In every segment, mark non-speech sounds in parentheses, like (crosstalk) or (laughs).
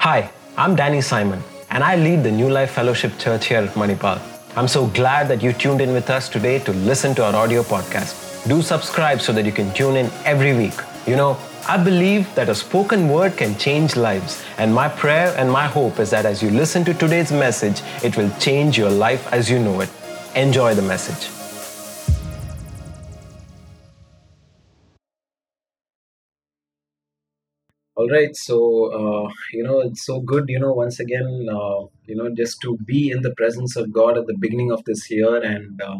Hi, I'm Danny Simon, and I lead the New Life Fellowship Church here at Manipal. I'm so glad that you tuned in with us today to listen to our audio podcast. Do subscribe so that you can tune in every week. You know, I believe that a spoken word can change lives, and my prayer and my hope is that as you listen to today's message, it will change your life as you know it. Enjoy the message. All right, so uh, you know it's so good, you know, once again, uh, you know, just to be in the presence of God at the beginning of this year, and uh,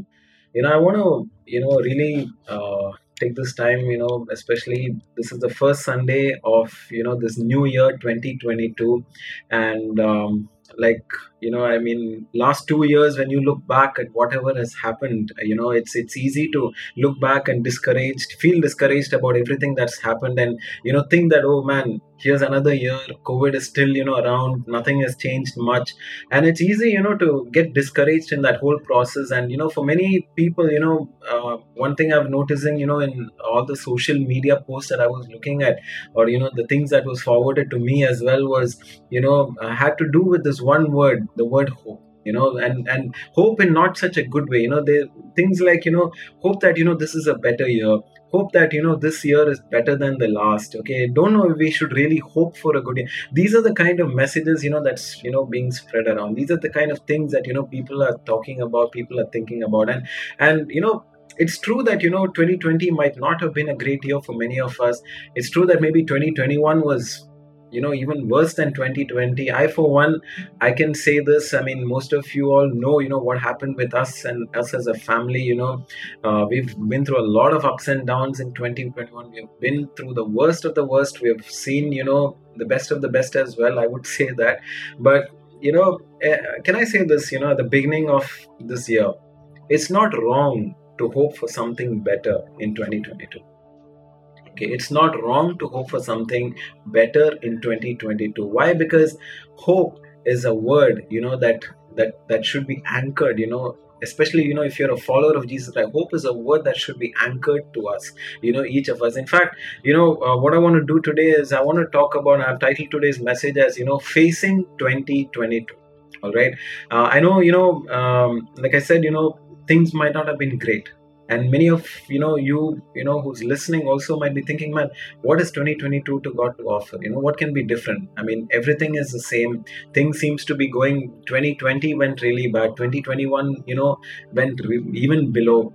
you know, I want to, you know, really uh, take this time, you know, especially this is the first Sunday of you know this new year, 2022, and um, like you know, I mean, last two years when you look back at whatever has happened, you know, it's it's easy to look back and discouraged, feel discouraged about everything that's happened, and you know think that oh man here's another year covid is still you know around nothing has changed much. And it's easy you know to get discouraged in that whole process. And you know for many people you know uh, one thing i've noticing you know in all the social media posts that i was looking at or you know the things that was forwarded to me as well was you know uh, had to do with this one word the word hope you know and and hope in not such a good way you know they things like you know hope that you know this is a better year hope that you know this year is better than the last okay don't know if we should really hope for a good year these are the kind of messages you know that's you know being spread around these are the kind of things that you know people are talking about people are thinking about and and you know it's true that you know 2020 might not have been a great year for many of us it's true that maybe 2021 was you know even worse than 2020 i for one i can say this. I mean most of you all know you know what happened with us and us as a family you know. Uh, we've been through a lot of ups and downs in 2021 we've been through the worst of the worst. We have seen you know the best of the best as well i would (laughs) say that. But you know uh, can i say this you know at the beginning of this year it's not wrong to hope for something better in 2022 okay it's not wrong to hope for something better in 2022 why? Because hope is a word you know that that that should be anchored you know especially you know if you're a follower of jesus i hope is a word that should be anchored to us you know each of us. In fact you know uh, what i want to do today is i want to talk about i've titled today's message as you know facing 2022 all right? Uh, i know you know um, like i said you know things might not have been great and many of you know you you know who's listening also might be thinking man what is 2022 to god to offer? You know what can be different? I mean everything is the same. Things seems to be going 2020 went really bad. 2021 you know went re- even below.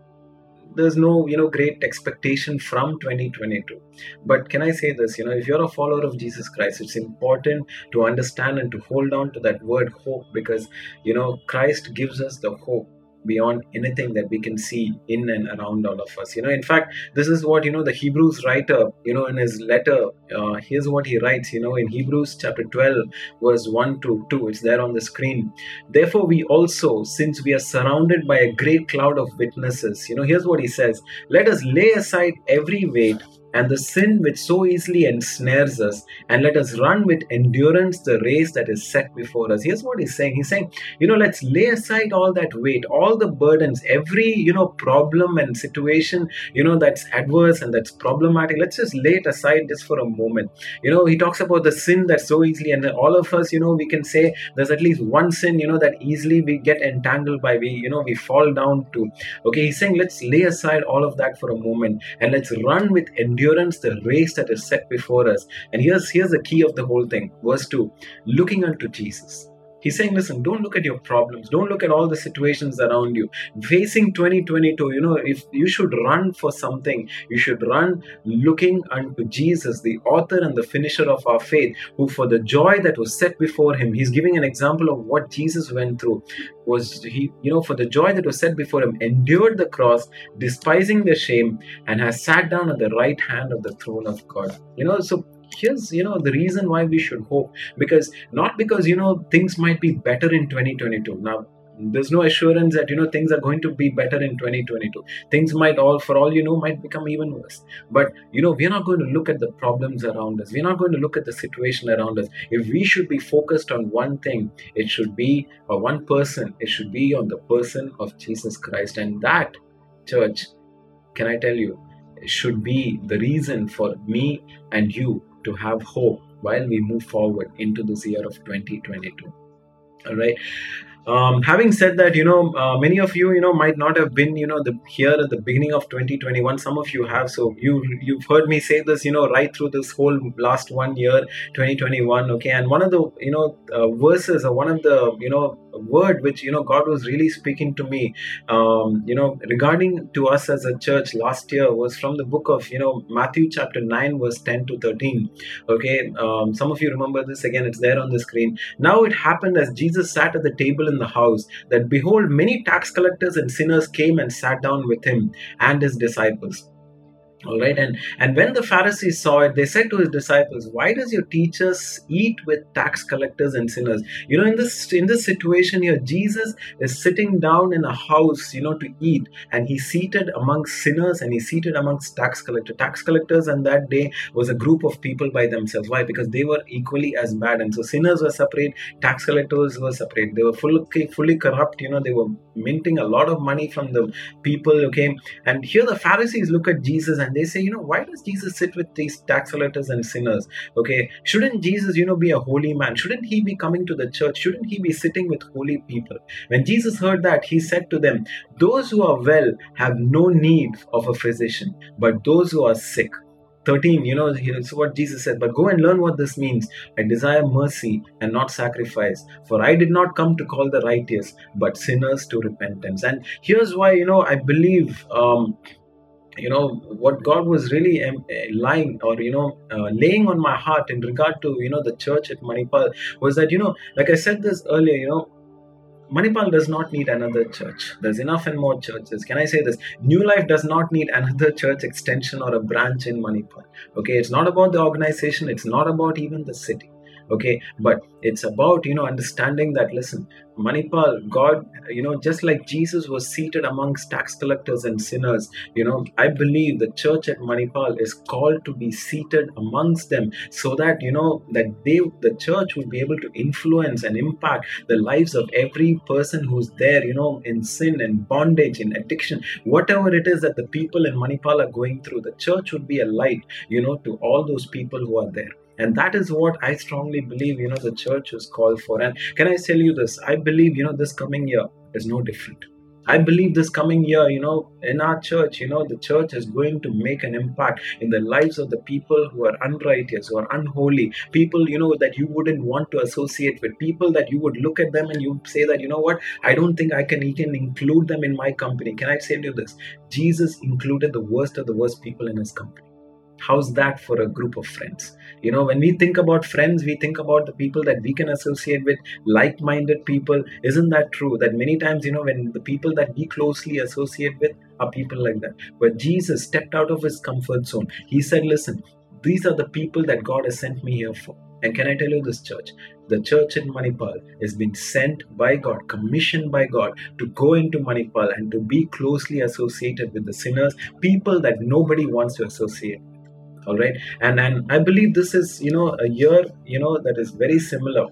There's no you know great expectation from 2022 but can i say this? You know if you're a follower of jesus christ it's important to understand and to hold on to that word hope because you know christ gives us the hope beyond anything that we can see in and around all of us you know. In fact this is what you know the hebrews writer you know in his letter uh, here's what he writes you know in hebrews chapter 12 verse 1 to 2 it's there on the screen. Therefore we also since we are surrounded by a great cloud of witnesses you know here's what he says let us lay aside every weight and the sin which so easily ensnares us, and let us run with endurance the race that is set before us. Here's what he's saying. He's saying, you know, let's lay aside all that weight, all the burdens, every, you know, problem and situation, you know, that's adverse and that's problematic. Let's just lay it aside just for a moment. You know, he talks about the sin that so easily, and all of us, you know, we can say there's at least one sin, you know, that easily we get entangled by, we, you know, we fall down to. Okay, he's saying, let's lay aside all of that for a moment and let's run with endurance endurance the race that is set before us. And here's here's the key of the whole thing. Verse 2 looking unto Jesus. He's saying, listen, don't look at your problems. Don't look at all the situations around you. Facing 2022, you know, if you should run for something, you should run looking unto Jesus, the author and the finisher of our faith, who for the joy that was set before him, he's giving an example of what Jesus went through. Was he, you know, for the joy that was set before him, endured the cross, despising the shame, and has sat down at the right hand of the throne of God. You know, so here's you know the reason why we should hope. Because not because you know things might be better in 2022 now there's no assurance that you know things are going to be better in 2022 things might all for all you know might become even worse. But you know we're not going to look at the problems around us. We're not going to look at the situation around us. If we should be focused on one thing it should be or one person it should be on the person of jesus christ. And that church can i tell you should be the reason for me and you to have hope while we move forward into this year of 2022 all right um, having said that, you know, uh, many of you, you know, might not have been, you know, the, here at the beginning of 2021. Some of you have. So you you've heard me say this, you know, right through this whole last one year, 2021. Okay, and one of the, you know, uh, verses or one of the, you know, word which you know god was really speaking to me um, you know regarding to us as a church last year was from the book of you know matthew chapter 9 verse 10 to 13 okay um, some of you remember this. Again it's there on the screen. Now it happened as jesus sat at the table in the house that behold many tax collectors and sinners came and sat down with him and his disciples all right? And and when the pharisees saw it they said to his disciples why does your teachers eat with tax collectors and sinners? You know in this in this situation here jesus is sitting down in a house you know to eat and he's seated amongst sinners and he's seated amongst tax collectors tax collectors on that day was a group of people by themselves. Why? Because they were equally as bad. And so sinners were separate tax collectors were separate. They were fully fully corrupt you know they were minting a lot of money from the people okay? And here the pharisees look at jesus and they say, you know, why does Jesus sit with these tax collectors and sinners? Okay, shouldn't Jesus, you know, be a holy man? Shouldn't he be coming to the church? Shouldn't he be sitting with holy people? When Jesus heard that, he said to them, Those who are well have no need of a physician, but those who are sick. 13, you know, it's what Jesus said. But go and learn what this means. I desire mercy and not sacrifice. For I did not come to call the righteous, but sinners to repentance. And here's why, you know, I believe um, you know what god was really um, lying or you know uh, laying on my heart in regard to you know the church at manipal was that you know like i said this earlier you know Manipal does not need another church. There's enough and more churches. Can I say this? New Life does not need another (laughs) church extension or a branch in Manipal. Okay, it's not about the organization, it's not about even the city okay? But it's about you know understanding that listen manipal god you know just like jesus was seated amongst tax collectors and sinners you know i believe the church at manipal is called to be seated amongst them so that you know that they the church would be able to influence and impact the lives of every person who's there you know in sin and bondage in addiction. Whatever it is that the people in manipal are going through the church would be a light you know to all those people who are there and that is what i strongly believe you know the church is called for and can i tell you this i believe you know this coming year is no different I believe this coming year, you know, in our church, you know, the church is going to make an impact in the lives of the people who are unrighteous, who are unholy, people, you know, that you wouldn't want to associate with, people that you would look at them and you say that, you know what, I don't think I can even include them in my company. Can I to you this? Jesus included the worst of the worst people in his company. How's that for a group of friends? You know, when we think about friends, we think about the people that we can associate with, like minded people. Isn't that true? That many times, you know, when the people that we closely associate with are people like that. But Jesus stepped out of his comfort zone. He said, Listen, these are the people that God has sent me here for. And can I tell you this, church? The church in Manipal has been sent by God, commissioned by God to go into Manipal and to be closely associated with the sinners, people that nobody wants to associate all right? And and i believe this is you know a year you know that is very similar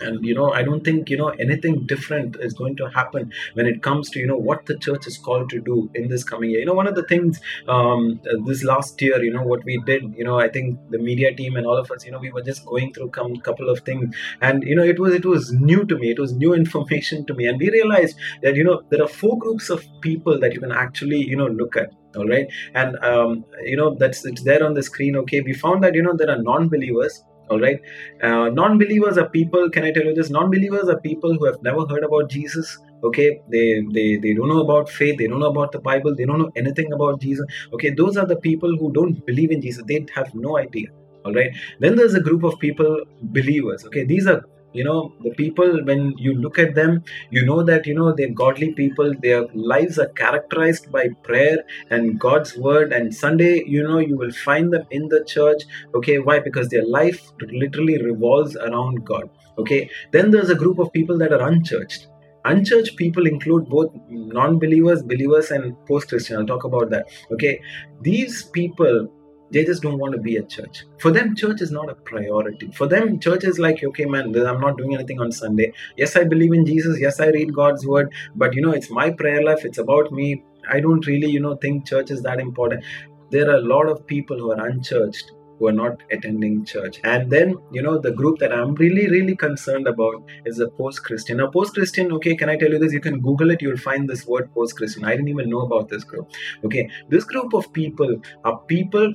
and you know i don't think you know anything different is going to happen when it comes to you know what the church is called to do in this coming year you know one of the things um, this last year you know what we did you know i think the media team and all of us you know we were just going through a couple of things and you know it was it was new to me it was new information to me and we realized that you know there are four groups of people that you can actually you know look at all right and um, you know that's it's there on the screen okay we found that you know there are non-believers all right? Uh, non-believers are people can i tell you this? Non-believers are people who have never heard about jesus okay? They they they don't know about faith they don't know about the bible they don't know anything about jesus okay? Those are the people who don't believe in jesus. They have no idea all right? Then there's a group of people believers okay? These are you know the people when you look at them you know that you know they're godly people. Their lives are characterized by prayer and god's word. And sunday you know you will find them in the church. Okay why? Because their life literally revolves around god. Okay then there's a group of people that are unchurched. Unchurched people include both non-believers believers and post-christian. I'll talk about that. Okay these people they just don't want to be at church. For them church is not a priority. For them church is like okay man i'm not doing anything on sunday. Yes i believe in jesus. Yes i read god's word. But you know it's my prayer life. It's about me. I don't really you know think church is that important. There are a lot of people who are unchurched who are not attending church. And then, you know, the group that I'm really, really concerned about is the post Christian. Now, post Christian, okay, can I tell you this? You can Google it, you'll find this word post Christian. I didn't even know about this group. Okay, this group of people are people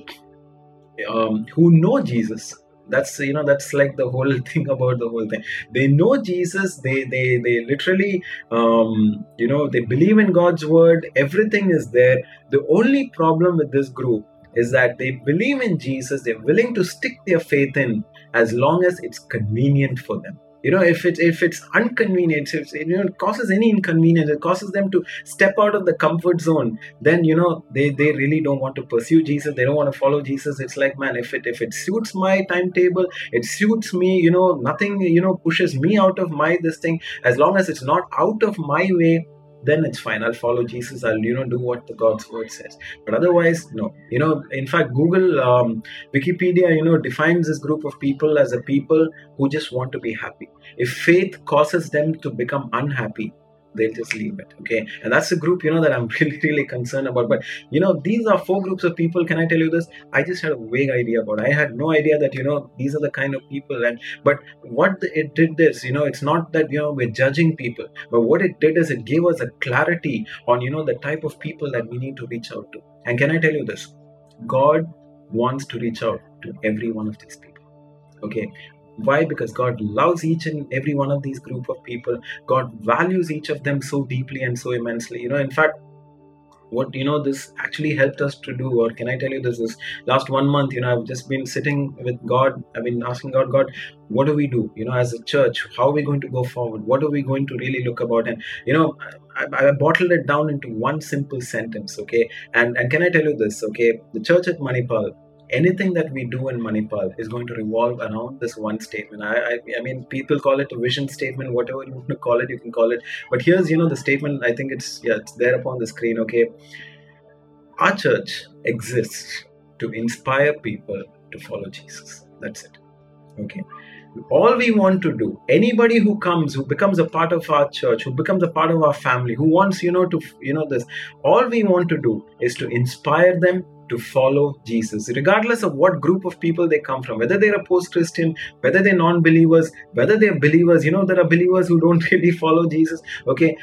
um, who know Jesus that's you know that's like the whole (laughs) thing about the whole thing they know jesus they they they literally um you know they believe in god's word everything is there the only problem with this group is that they believe in Jesus, they're willing to stick their faith in as long as it's convenient for them. You know, if it if it's inconvenient, if it, you know, it causes any inconvenience, it causes them to step out of the comfort zone. Then you know they they really don't want to pursue Jesus. They don't want to follow Jesus. It's like man, if it if it suits my timetable, it suits me. You know, nothing you know pushes me out of my this thing. As long as it's not out of my way, then it's fine. I'll follow jesus. I'll you know do what the god's word says. But otherwise no. You know in fact google um, wikipedia you know defines this group of people as a people who just want to be happy. If faith causes them to become unhappy they'll just leave it okay? And that's a group you know that i'm (laughs) really really concerned about. But you know these are four groups of people can i tell you this? I just had a vague idea about it. i had no idea that you know these are the kind of people. And but what it did this you know it's not that you know we're judging people but what it did is it gave us a clarity on you know the type of people that we need to reach out to. And can i tell you this? God wants to reach out to every one of these people okay why? Because god loves each and every one of these group of people. God values each of them so deeply and so immensely. You know in fact what you know this actually helped us to do or can i tell you this is last one month you know i've just been sitting with god. I've been asking god god what do we do? You know as a church how are we going to go forward? What are we going to really look about? And you know I, I bottled it down into one simple sentence okay? And and can i tell you this okay? The church at manipal anything that we do in Manipal is going to revolve around this one statement. I, I, I mean, people call it a vision statement, whatever you want to call it, you can call it. But here's, you know, the statement. I think it's yeah, it's there upon the screen. Okay, our church exists to inspire people to follow Jesus. That's it. Okay. All we want to do, anybody who comes, who becomes a part of our church, who becomes a part of our family, who wants, you know, to, you know, this, all we want to do is to inspire them to follow Jesus, regardless of what group of people they come from, whether they're a post Christian, whether they're non believers, whether they're believers. You know, there are believers who don't (laughs) really follow Jesus, okay?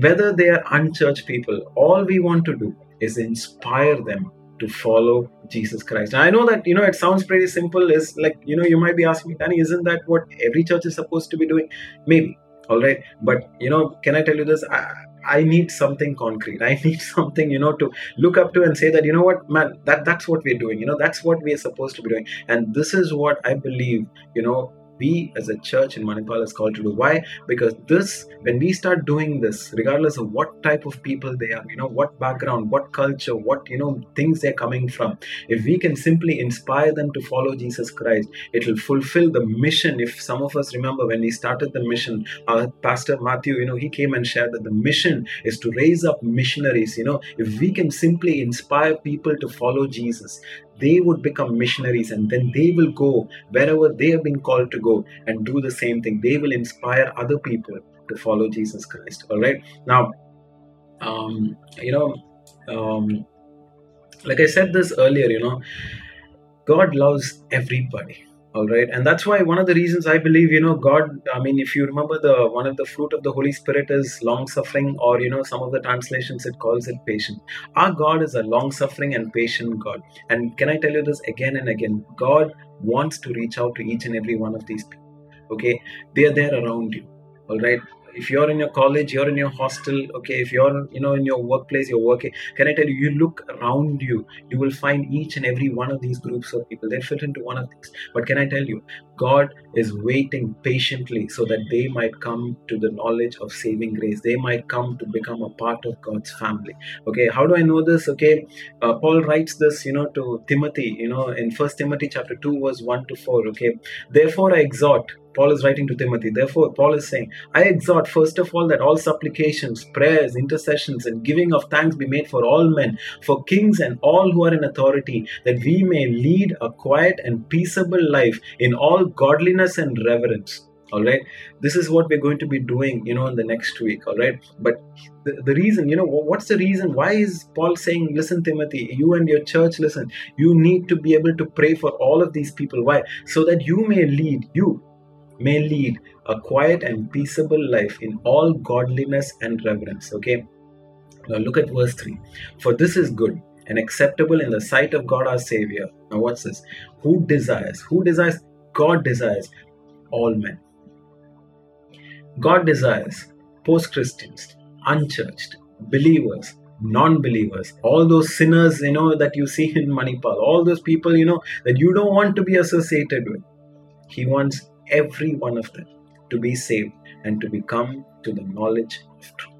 Whether they are unchurched people, all we want to do is inspire them to follow Jesus Christ. And I know that, you know, it sounds pretty simple. Is like, you know, you might be asking me, Danny, isn't that what every church is supposed to be doing? Maybe. All right. But, you know, can I tell you this? I, I need something concrete. (laughs) I need something, you know, to look up to and say that, you know what, man, that that's what we're doing. You know, that's what we're supposed to be doing. And this is what I believe, you know, we as a church in Manipal is called to do. Why? Because this, when we start doing this, regardless of what type of people they are, you know, what background, what culture, what, you know, things they're coming from, if we can simply inspire them to follow Jesus Christ, it will fulfill the mission. If some of us remember when we started the mission, our Pastor Matthew, you know, he came and shared that the mission is to raise up missionaries. You know, if we can simply inspire people to follow Jesus, they would become missionaries and then they will go wherever they have been called to go and do the same thing. They will inspire other people to follow Jesus Christ. All right. Now, um, you know, um, like I said this earlier, you know, God loves everybody all right. And that's why one of the reasons i believe you know god i mean if you remember the one of the fruit of the holy spirit is long suffering or you know some of the translations it calls it patient. Our god is a long suffering and patient god. And can i tell you this again and again? God wants to reach out to each and every one of these people. Okay? They are there around you. All right if you're in your college you're in your hostel okay if you're you know in your workplace you're working can i tell you you look around you you will find each and every one of these groups of people. They fit into one of these. But can i tell you god is waiting patiently so that they might come to the knowledge of saving grace. They might come to become a part of god's family. Okay how do i know this? Okay uh, paul writes this you know to timothy you know in first timothy chapter 2 verse 1 to 4 okay. Therefore i exhort Paul is writing to Timothy. Therefore, Paul is saying, I exhort first of all that all supplications, prayers, intercessions, and giving of thanks be made for all men, for kings and all who are in authority, that we may lead a quiet and peaceable life in all godliness and reverence. all right? This is what we're going to be doing you know in the next week. All right? But the, the reason you know what's the reason? Why is paul saying listen timothy you and your church listen you need to be able to pray for all of these people. Why? So that you may lead you may lead a quiet and peaceable life in all godliness and reverence okay? Now look at verse 3 for this is good and acceptable in the sight of god our savior. Now what's this? Who desires who desires god desires all men. God desires post Christians, unchurched, believers, non believers, all those sinners, you know, that you see in Manipal, all those people, you know, that you don't want to be associated with. He wants every one of them to be saved and to become to the knowledge of truth.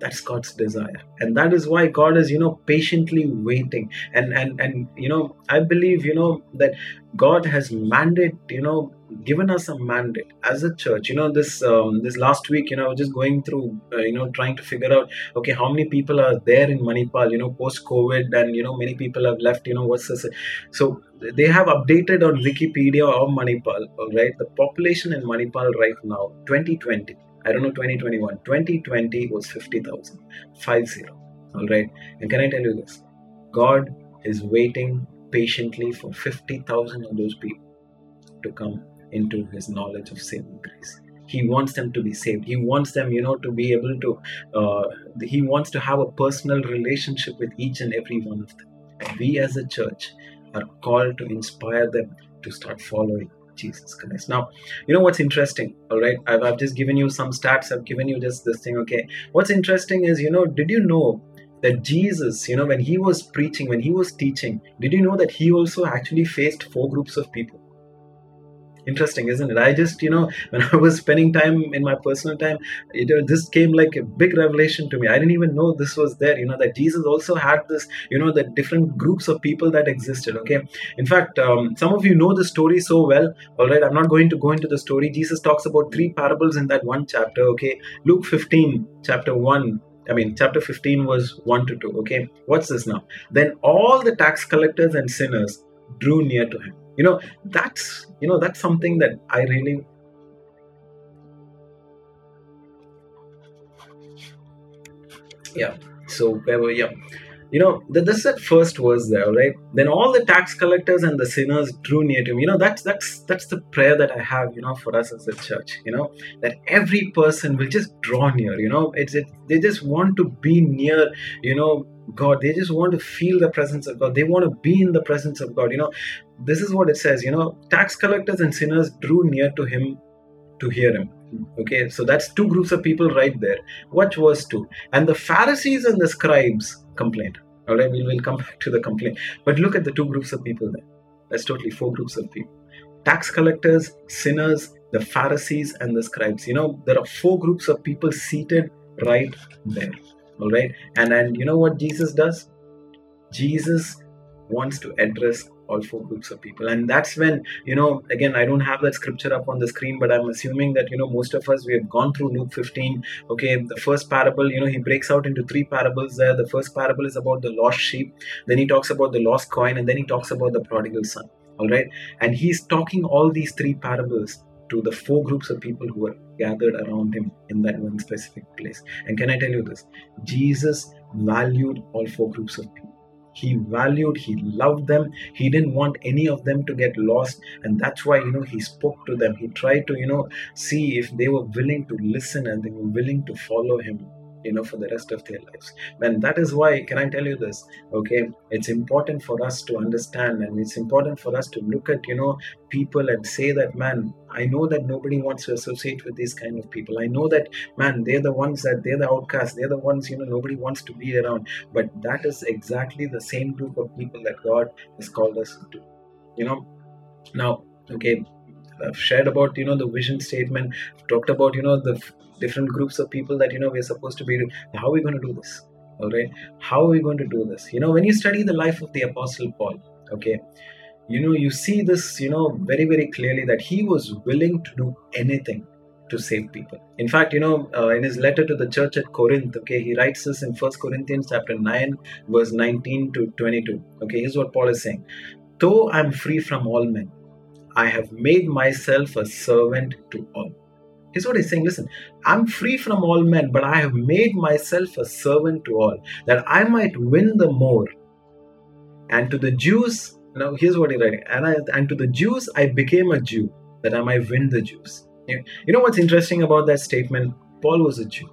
That's God's desire. And that is why God is, you know, patiently waiting. And and and you know, I believe, you know, that God has mandate, you know, given us a mandate as a church you know this um, this last week you know I was just going through uh, you know trying to figure out okay how many people are there in manipal you know post covid and you know many people have left you know what's this so they have updated on wikipedia of manipal all right the population in manipal right now 2020 i don't know 2021 2020 was 50000 50 all right? And can i tell you this? God is waiting patiently for 50000 of those people to come into his knowledge of saving grace. He wants them to be saved. He wants them you know to be able to uh, he wants to have a personal relationship with each and every one of them. We as a church are called to inspire them to start following jesus christ. Now you know what's interesting? All right I've, I've just given you some stats i've given you just this thing okay? What's interesting is you know did you know that Jesus, you know, when he was preaching, when he was teaching, did you know that he also actually faced four groups of people? Interesting isn't it? I just you know (laughs) when i was spending time in my personal time you know this came like a big revelation to me. I didn't even know this was there you know that jesus also had this you know the different groups of people that existed okay? In fact um, some of you know the story so well all right? I'm not going to go into the story. Jesus talks about three parables in that one chapter okay? Luke 15 chapter 1 I mean, chapter 15 was 1 to 2. Okay, what's this now? Then all the tax collectors and sinners drew near to him you know that's you know that's something that i really yeah so yeah. You know this that first verse there right? Then all the tax collectors and the sinners drew near to him you know that's that's that's the prayer that i have you know for us as a church you know that every person will just draw near you know? It's it they just want to be near you know god. They just want to feel the presence of god. They want to be in the presence of god you know this is what it says you know tax collectors and sinners drew near to him to hear him. Hmm. Okay so that's two groups of people right there. Watch verse 2 and the pharisees and the scribes complained. All right we will come back to the complaint. But look at the two groups of people there. That's totally four groups of people. Tax collectors sinners the pharisees and the scribes. You know there are four groups of people seated right there. All right? And and you know what jesus does? Jesus wants to address all four groups of people. And that's when you know again i don't have that scripture up on the screen but i'm assuming that you know most of us we have gone through luke 15 okay the first parable you know he breaks out into three parables there. The first parable is about the lost sheep. Then he talks about the lost coin and then he talks about the prodigal son. All right? And he's talking all these three parables to the four groups of people who were gathered around him in that one specific place. And can i tell you this? Jesus valued all four groups of people he valued he loved them. He didn't want any of them to get lost. And that's why you know he spoke to them. He tried to you know see if they were willing to listen and they were willing to follow him you know for the rest of their lives. And that is why can i tell you this? Okay it's important for us to understand and it's important for us to look at you know people and say that man i know that nobody wants to associate with these kind of people. I know that man they're the ones that they're the outcasts. They're the ones you know nobody wants to be around. But that is exactly the same group of people that god has called us to you know. Now okay I've shared about you know the vision statement, I've talked about you know the different groups of people that you know we're supposed to be how are we going to do this? All right? How are we going to do this? You know when you study the life of the apostle paul okay you know you see this you know very very clearly that he was willing to do anything to save people. In fact you know uh, in his letter to the church at corinth okay he writes this in first corinthians chapter 9 verse 19 to 22 okay here's what paul is saying. Though i'm free from all men I have made myself a servant to all. Here's what he's saying listen, I'm free from all men, but I have made myself a servant to all, that I might win the more. And to the Jews, now here's what he's writing, and, I, and to the Jews I became a Jew, that I might win the Jews. You know what's interesting about that statement? Paul was a Jew.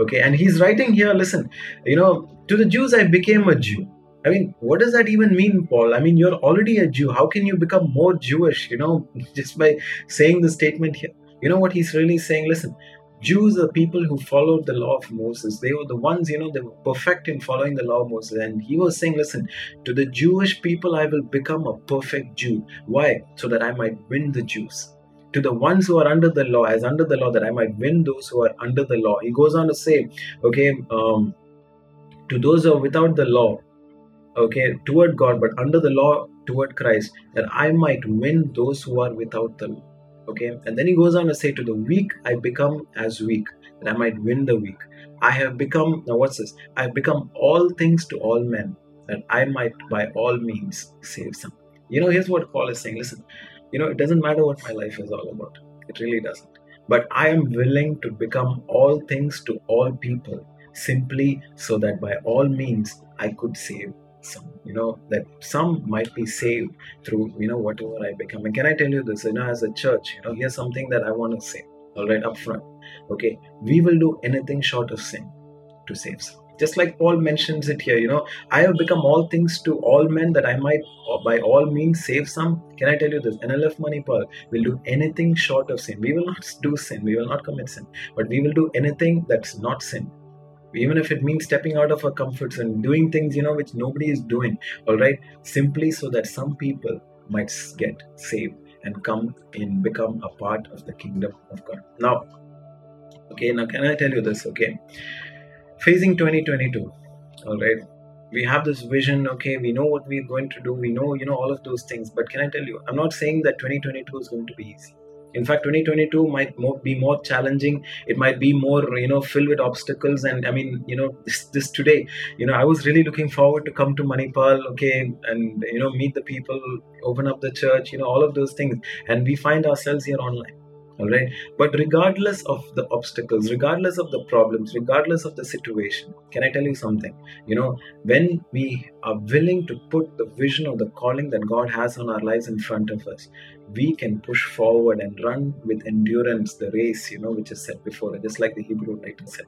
Okay, and he's writing here, listen, you know, to the Jews I became a Jew. I mean, what does that even mean, Paul? I mean, you're already a Jew. How can you become more Jewish, you know, (laughs) just by saying the statement here? You know what he's really saying? Listen, Jews are people who followed the law of Moses. They were the ones, you know, they were perfect in following the law of Moses. And he was saying, listen, to the Jewish people, I will become a perfect Jew. Why? So that I might win the Jews. To the ones who are under the law, as under the law, that I might win those who are under the law. He goes on to say, okay, um, to those who are without the law, okay, toward God, but under the law, toward Christ, that I might win those who are without the law okay? And then he goes on to say to the weak i become as weak that i might win the weak. I have become now what's this? I have become all things to all men that i might by all means save some. You know here's what paul is saying. Listen you know it doesn't matter what my life is all about. It really doesn't. But i am willing to become all things to all people simply so that by all means i could save you know that some might be saved through you know whatever i become. And can i tell you this? You know as a church you know here's something that i want to say all right up front okay we will do anything short of sin to save some. Just like paul mentions it here you know i have become all things to all men that i might by all means save some. Can i tell you this? Nlf money will do anything short of sin. We will not do sin. We will not commit sin. But we will do anything that's not sin even if it means stepping out of our comfort zone doing things you know which nobody is doing all right simply so that some people might get saved and come in become a part of the kingdom of god. Now okay now can i tell you this okay? Facing 2022 all right we have this vision okay? We know what we're going to do. We know you know all of those things. But can i tell you i'm not saying that 2022 is going to be easy in fact 2022 might more, be more challenging. It might be more you know filled with obstacles. And i mean you know this, this today you know i was really looking forward to come to manipal okay and you know meet the people open up the church you know all of those things. And we find ourselves here online all right? But regardless of the obstacles regardless of the problems regardless of the situation can i tell you something? You know when we are willing to put the vision of the calling that god has on our lives in front of us we can push forward and run with endurance the race you know which is set before us just like the hebrew writer said.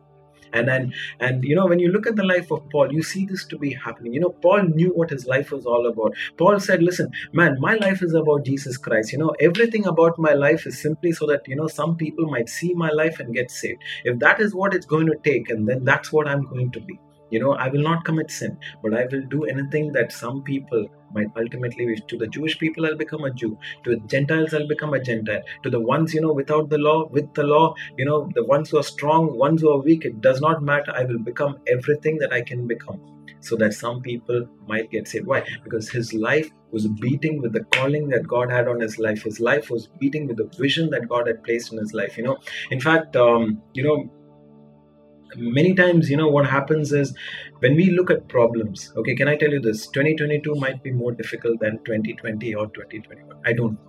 And then and you know when you look at the life of paul you see this to be happening. You know paul knew what his life was all about. Paul said listen man my life is about jesus christ. You know everything about my life is simply so that you know some people might see my life and get saved. If that is what it's going to take and then that's what i'm going to be you know i will not commit sin but i will do anything that some people might ultimately wish to. The jewish people i'll become a jew. To the gentiles i'll become a gentile. To the ones you know without the law with the law you know the ones who are strong ones who are weak it does not matter. I will become everything that i can become so that some people might get saved. Why? Because his life was beating with the calling that god had on his life. His life was beating with the vision that god had placed in his life you know. In fact um, you know many times you know what happens is when we look at problems okay can i tell you this? 2022 might be more difficult than 2020 or 2021 i don't know.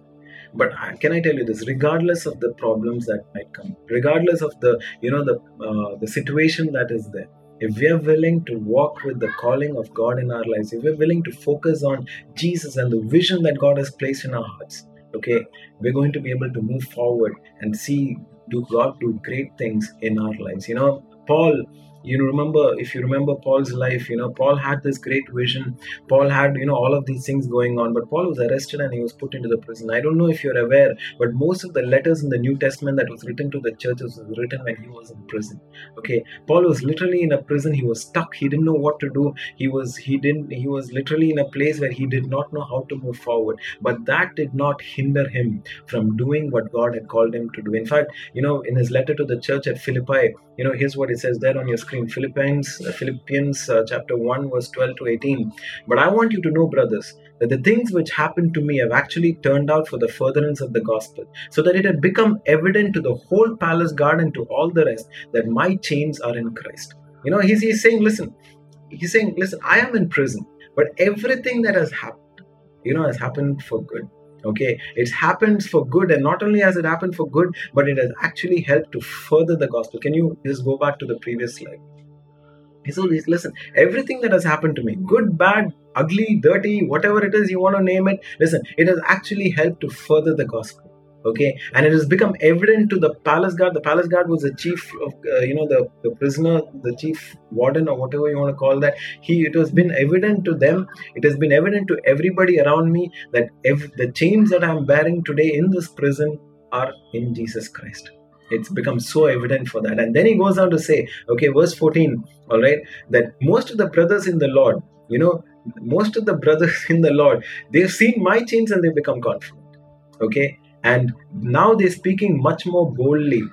But can i tell you this? Regardless of the problems that might come regardless of the you know the uh, the situation that is there if we are willing to walk with the calling of god in our lives if we're willing to focus on jesus and the vision that god has placed in our hearts okay we're going to be able to move forward and see do god do great things in our lives. You know Paul you know remember if you remember paul's life you know paul had this great vision. Paul had you know all of these things going on but paul was arrested and he was put into the prison. I don't know if you're aware but most of the letters in the new testament that was written to the churches was written when he was in prison okay? Paul was literally in a prison. He was stuck. He didn't know what to do. He was he didn't he was literally in a place where he did not know how to move forward. But that did not hinder him from doing what god had called him to do. In fact you know in his letter to the church at philippi you know here's what it says there on your screen. Philippians uh, philippians uh, chapter 1 verse 12 to 18 but i want you to know brothers that the things which happened to me have actually turned out for the furtherance of the gospel so that it had become evident to the whole palace guard and to all the rest that my chains are in christ. You know he's, he's saying listen he's saying listen i am in prison but everything that has happened you know has happened for good Okay, it happens for good, and not only has it happened for good, but it has actually helped to further the gospel. Can you just go back to the previous slide? He So listen, everything that has happened to me, good, bad, ugly, dirty, whatever it is you want to name it, listen, it has actually helped to further the gospel okay? And it has become evident to the palace guard. The palace guard was the chief of uh, you know the, the prisoner the chief warden or whatever you want to call that. He it has been evident to them. It has been evident to everybody around me that if the chains that i'm bearing today in this prison are in jesus christ. It's become so evident for that. And then he goes on to say okay verse 14 all right that most of the brothers in the lord you know most of the brothers (laughs) in the lord they've seen my chains and they've become confident. Okay and now they're speaking much more boldly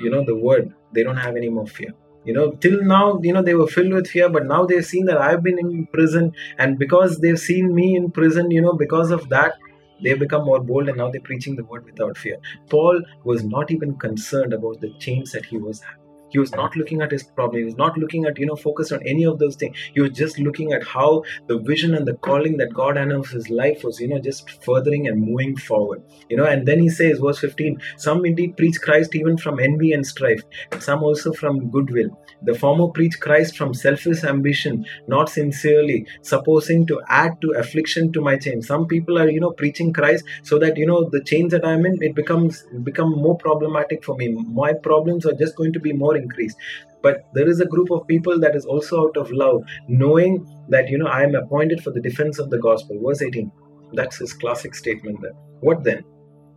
you know the word. They don't have any more fear. You know till now you know they were filled with fear but now they've seen that i've been in prison. And because they've seen me in prison you know because of that they become more bold and now they're preaching the word without fear. Paul was not even concerned about the chains that he was having he was not looking at his problem. He was not looking at you know focused on any of those things. He was just looking at how the vision and the calling that god announced his life was you know just furthering and moving forward. You know and then he says verse 15 some indeed preach christ even from envy and strife some also from goodwill. The former preach christ from selfish ambition not sincerely supposing to add to affliction to my chain. Some people are you know preaching christ so that you know the chains that i'm in it becomes become more problematic for me. My problems are just going to be more increased but there is a group of people that is also out of love knowing that you know i am appointed for the defense of the gospel. Verse 18 that's his classic statement there. What then?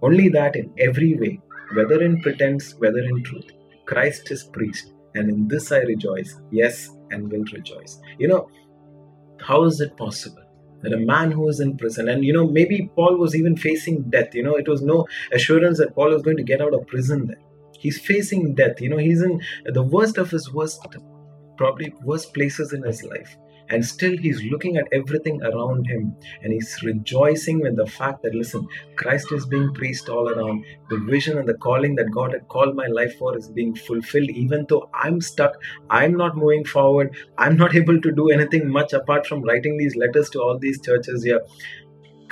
Only that in every way whether in pretense whether in truth christ is preached and in this i rejoice yes and will rejoice. You know how is it possible that a man who is in prison and you know maybe paul was even facing death you know it was no assurance that paul was going to get out of prison there He's facing death. You know, he's in the worst of his worst, probably worst places in his life. And still, he's looking at everything around him and he's rejoicing with the fact that, listen, Christ is being preached all around. The vision and the calling that God had called my life for is being fulfilled, even though I'm stuck. I'm not moving forward. I'm not (laughs) able to do anything much apart from writing these letters to all these churches here.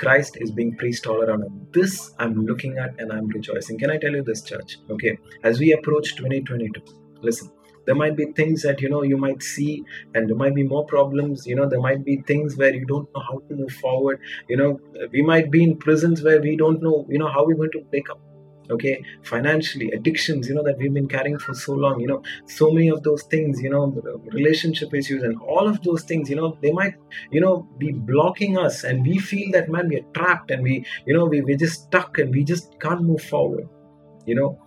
Christ is being preached all around. This I'm looking at and I'm rejoicing. Can I tell you this, church? Okay, as we approach 2022, listen. There might be things that you know you might see, and there might be more problems. You know, there might be things where you don't know how to move forward. You know, we might be in prisons where we don't know, you know, how we're going to break up okay? Financially addictions you know that we've been carrying for so long you know so many of those things you know relationship issues and all of those things you know they might you know be blocking us and we feel that man we're trapped and we you know we, we're just stuck and we just can't move forward you know?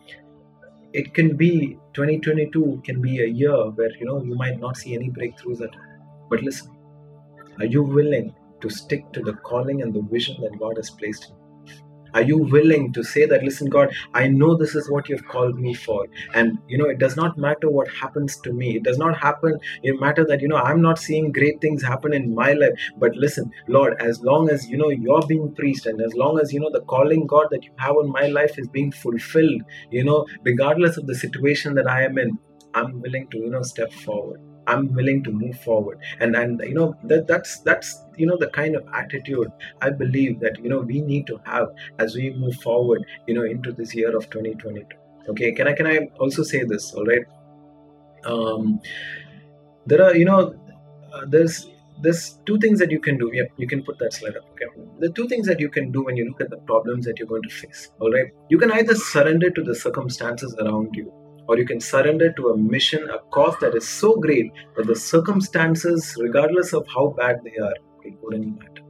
It can be 2022 can be a year where you know you might not see any breakthroughs at all. But listen are you willing to stick to the calling and the vision that god has placed in you are you willing to say that, listen, God, I know this is what you've called me for? And, you know, it does not matter what happens to me. It does not happen, it matter that, you know, I'm not seeing great things happen in my life. But listen, Lord, as long as, you know, you're being preached and as long as, you know, the calling, God, that you have on my life is being fulfilled, you know, regardless of the situation that I am in, I'm willing to, you know, step forward. I'm willing to move forward. And and you know that that's that's you know the kind of attitude I believe that you know we need to have as we move forward, you know, into this year of 2022. Okay, can I can I also say this? All right. Um, there are you know uh, there's there's two things that you can do. Yeah, you can put that slide up. Okay. The two things that you can do when you look at the problems that you're going to face. All right. You can either surrender to the circumstances around you or you can surrender to a mission, a cause that is so great that the circumstances, regardless of how bad they are, it wouldn't matter.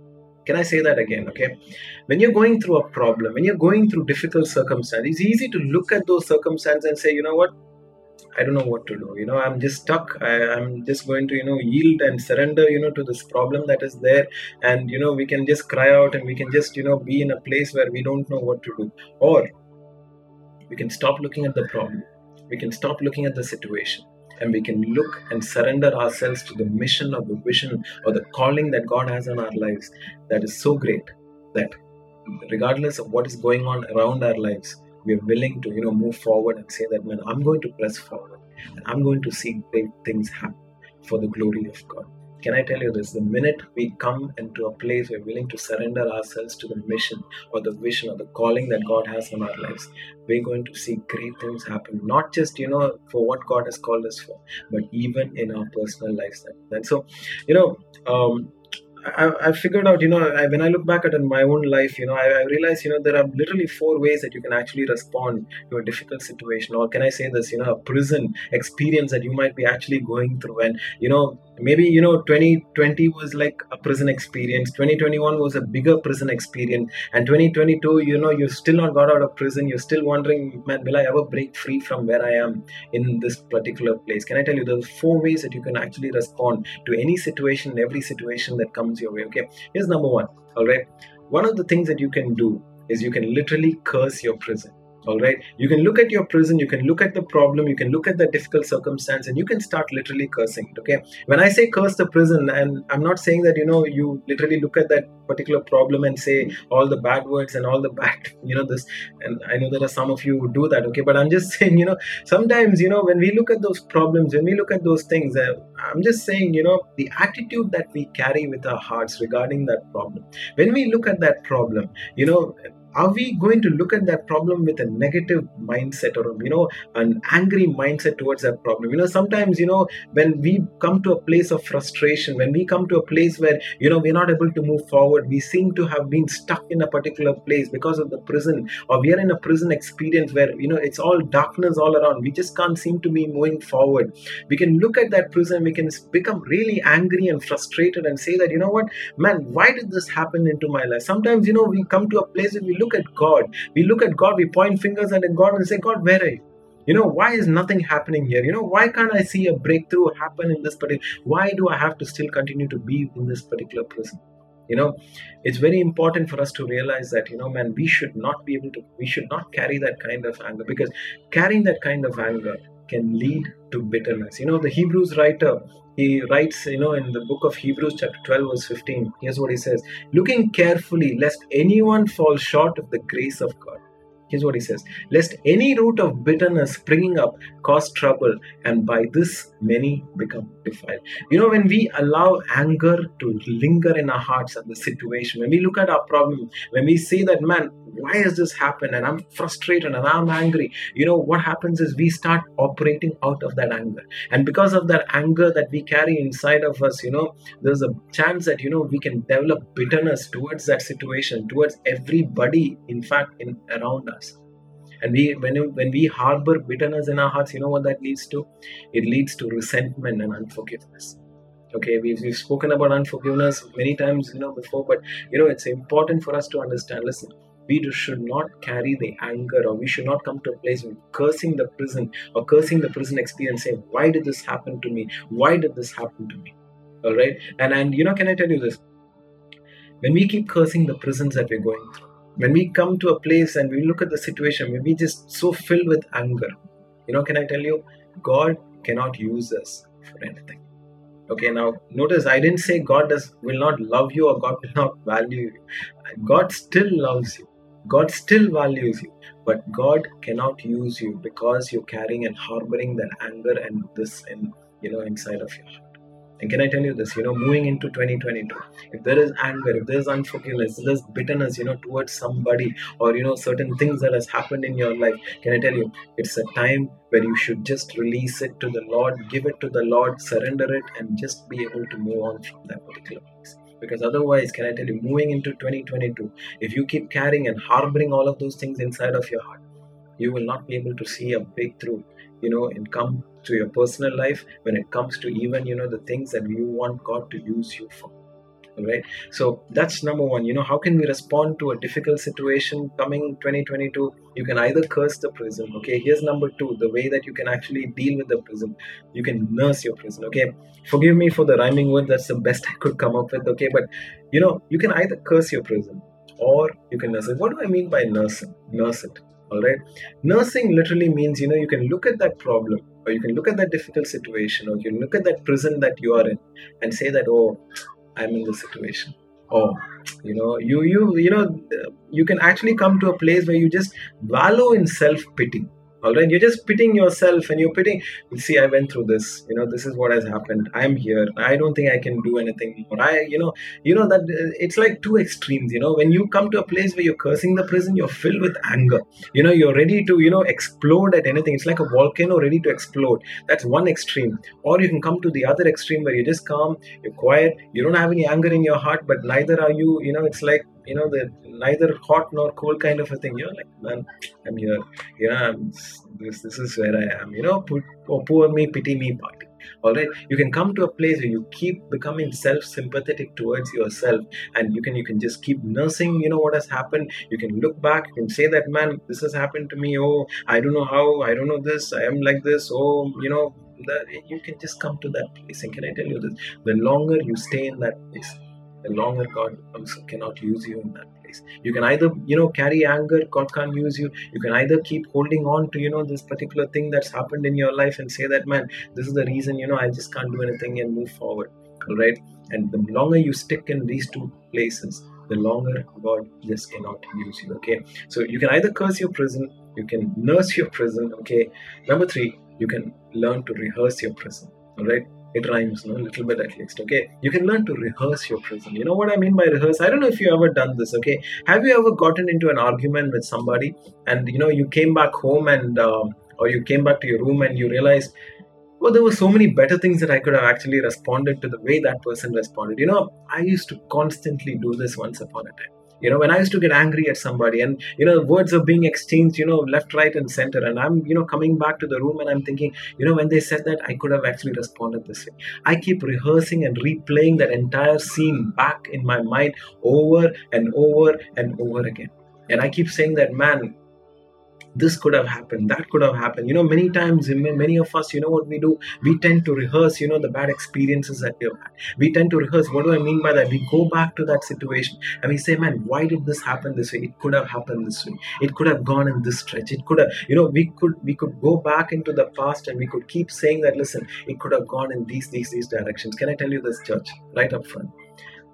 Can I say that again? Okay. When you're going through a problem, when you're going through difficult circumstances, it's easy to look at those circumstances and say, you know what? I don't know what to do. You know, I'm just stuck. I, am just going to, you know, yield and surrender, you know, to this problem that is there. And, you know, we can just cry out and we can just, you know, be in a place where we don't know what to do. Or we can stop looking at the problem we can stop looking at the situation and we can look and surrender ourselves to the mission or the vision or the calling that God has on our lives that is so great that regardless of what is going on around our lives, we are willing to, you know, move forward and say that, man, I'm going to press forward and I'm going to see great things happen for the glory of God. Can I tell you this? The minute we come into a place we're willing to surrender ourselves to the mission or the vision or the calling that God has on our lives, we're going to see great things happen. Not just, you know, for what God has called us for, but even in our personal lives. And so, you know, um, I, I figured out, you know, I, when I look back at my own life, you know, I, I realize, you know, there are literally four ways that you can actually respond to a difficult situation, or can I say this, you know, a prison experience that you might be actually going through. And, you know, maybe you know 2020 was like a prison experience. 2021 was a bigger prison experience. And 2022 you know you still not got out of prison. You're still wondering man will i ever break free from where i am in this particular place? Can i tell you there's four ways that you can actually respond to any situation every situation that comes your way okay? Here's number one all right? One of the things that you can do is you can literally curse your prison all right? You can look at your prison you can look at the problem you can look at the difficult circumstance and you can start literally cursing it okay? When i say curse the prison and i'm not saying that you know you literally look at that particular problem and say all the bad words and all the (laughs) bad you know this and i know there are some of you who do that okay? But i'm just (laughs) saying you know sometimes you know when we look at those problems when we look at those things uh, i'm just saying you know the attitude that we carry with our hearts regarding that problem. When we look at that problem you know are we going to look at that problem with a negative mindset or you know an angry mindset towards that problem? You know sometimes you know when we come to a place of frustration when we come to a place where you know we're not able to move forward we seem to have been stuck in a particular place because of the prison or we are in a prison experience where you know it's all darkness all around. We just can't seem to be moving forward. We can look at that prison we can become really angry and frustrated and say that you know what? Man why did this happen into my life? Sometimes you know we come to a place where we look look at God. We look at God, we point fingers at God and say, God, where are you? You know, why is nothing happening here? You know, why can't I see a breakthrough happen in this particular? Why do I have to still continue to be in this particular prison? You know, it's very important for us to realize that, you know, man, we should not be able to, we should not carry that kind of anger because carrying that kind of anger can lead to bitterness. You know, the Hebrews writer, he writes, you know, in the book of Hebrews, chapter 12, verse 15, here's what he says looking carefully, lest anyone fall short of the grace of God. Here's what he says Lest any root of bitterness springing up cause trouble, and by this many become defiled. You know, when we allow anger to linger in our hearts at the situation, when we look at our problem, when we say that, man, why has this happened? And I'm frustrated and I'm angry. You know, what happens is we start operating out of that anger. And because of that anger that we carry inside of us, you know, there's a chance that, you know, we can develop bitterness towards that situation, towards everybody, in fact, in around us and we when when we harbor bitterness in our hearts you know what that leads to? It leads to resentment and unforgiveness. Okay we've, we've spoken about unforgiveness many times you know before but you know it's important for us to understand listen we should not carry the anger or we should not come to a place of cursing the prison or cursing the prison experience saying why did this happen to me? Why did this happen to me? All right? And and you know can i tell you this? When we keep cursing the prisons that we're going through when we come to a place and we look at the situation we we just so filled with anger. You know can i tell you? God cannot use us for anything. Okay now notice i didn't say god does will not love you or god will not value you. God still loves you. God still values you, but God cannot use you because you're carrying and harboring that anger and this and you know inside of your heart. And can I tell you this? You know, moving into 2022, if there is anger, if there is unforgiveness, if there's bitterness, you know, towards somebody or you know certain things that has happened in your life, can I tell you, it's a time where you should just release it to the Lord, give it to the Lord, surrender it, and just be able to move on from that particular place because otherwise can i tell you moving into 2022 if you keep carrying and harboring all of those things inside of your heart you will not be able to see a breakthrough you know and come to your personal life when it comes to even you know the things that you want god to use you for right so that's number one you know how can we respond to a difficult situation coming 2022 you can either curse the prison okay? Here's number two the way that you can actually deal with the prison. You can nurse your prison okay? Forgive me for the rhyming word that's the best (laughs) i could come up with okay? But you know you can either curse your prison or you can nurse it. What do i mean by nursing nurse it all right nursing literally means you know you can look at that problem or you can look at that difficult situation or you can look at that prison that you are in and say that oh i'm in this situation. Oh you know you you you know you can actually come to a place where you just wallow in self pity all right? You're just pitting yourself and you're pitting. See i went through this. You know this is what has happened. I'm here. I don't think i can do anything more. I you know you know that uh, it's like two extremes you know? When you come to a place where you're cursing the prison you're filled with anger. You know you're ready to you know explode at anything. It's like a volcano ready to explode. That's one extreme. Or you can come to the other extreme where you're just calm you're quiet you don't have any anger in your heart but neither are you. You know it's like you know the neither hot nor cold kind of a thing you're like man i'm here. You know I'm, this this is where i am you know put, oh, poor me pity me party all right? You can come to a place where you keep becoming self-sympathetic towards yourself and you can you can just keep nursing you know what has happened. You can look back you can say that man this has happened to me. Oh i don't know how i don't know this i am like this. Oh you know that you can just come to that place. And can i tell you this? The longer you stay in that place the longer God cannot use you in that place. You can either, you know, carry anger, God can't use you. You can either keep holding on to, you know, this particular thing that's happened in your life and say that, man, this is the reason, you know, I just can't do anything and move forward. All right. And the longer you stick in these two places, the longer God just cannot use you. Okay. So you can either curse your prison, you can nurse your prison. Okay. Number three, you can learn to rehearse your prison. All right it rhymes no? a little bit at least okay? You can learn to rehearse your prison. You know what i mean by rehearse? I don't know if you ever done this okay? Have you ever gotten into an argument with somebody and you know you came back home and um, or you came back to your room and you realized well there were so many better things that i could have actually responded to the way that person responded. You know i used to constantly do this once upon a time you know when i used to get angry at somebody and you know words are being exchanged you know left right and center. And i'm you know coming back to the room and i'm thinking you know when they said that i could have actually responded this way. I keep rehearsing and replaying that entire scene back in my mind over and over and over again. And i keep saying that man this could have happened that could have happened. You know many times many of us you know what we do? We tend to rehearse you know the bad experiences that we've had. We tend to rehearse. What do i mean by that? We go back to that situation and we say man why did this happen this way? It could have happened this way. It could have gone in this stretch. It could have you know we could we could go back into the past and we could keep saying that listen it could have gone in these these these directions. Can i tell you this church right up front?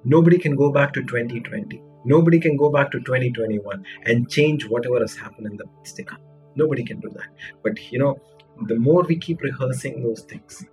Nobody can go back to 2020 Nobody can go back to 2021 and change whatever has happened in the past. Nobody can do that. But you know, the more we keep rehearsing those things,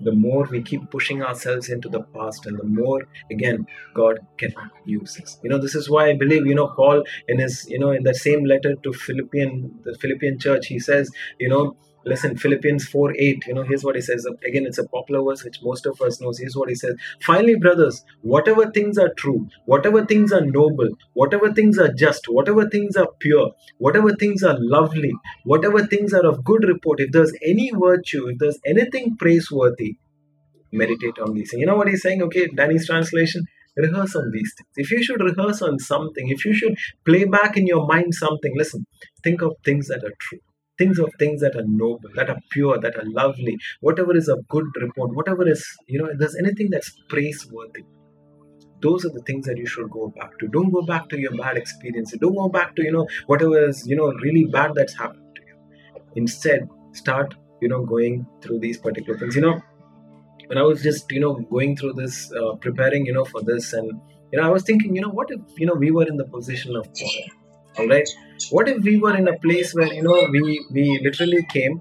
the more we keep pushing ourselves into the past and the more again god cannot use us you know this is why i believe you know paul in his you know in the same letter to philippian the philippian church he says you know listen philippians 4 8 you know here's what he says. Again it's a popular verse which most of us knows here's what he says. Finally brothers whatever things are true whatever things are noble whatever things are just whatever things are pure whatever things are lovely whatever things are of good report if there's any virtue if there's anything praiseworthy meditate on these things. you know what he's saying? Okay danny's translation rehearse on these things. If you should rehearse on something if you should play back in your mind something listen think of things that are true things of things that are noble, that are pure, that are lovely, whatever is of good report, whatever is, you know, there's anything that's praiseworthy, those are the things that you should go back to. Don't go back to your bad experiences. Don't go back to, you know, whatever is, you know, really bad that's happened to you. Instead, start, you know, going through these particular things. You know, when I was just, you know, going through this, uh, preparing, you know, for this, and, you know, I was thinking, you know, what if, you know, we were in the position of Paul? All right what if we were in a place where you know we we literally came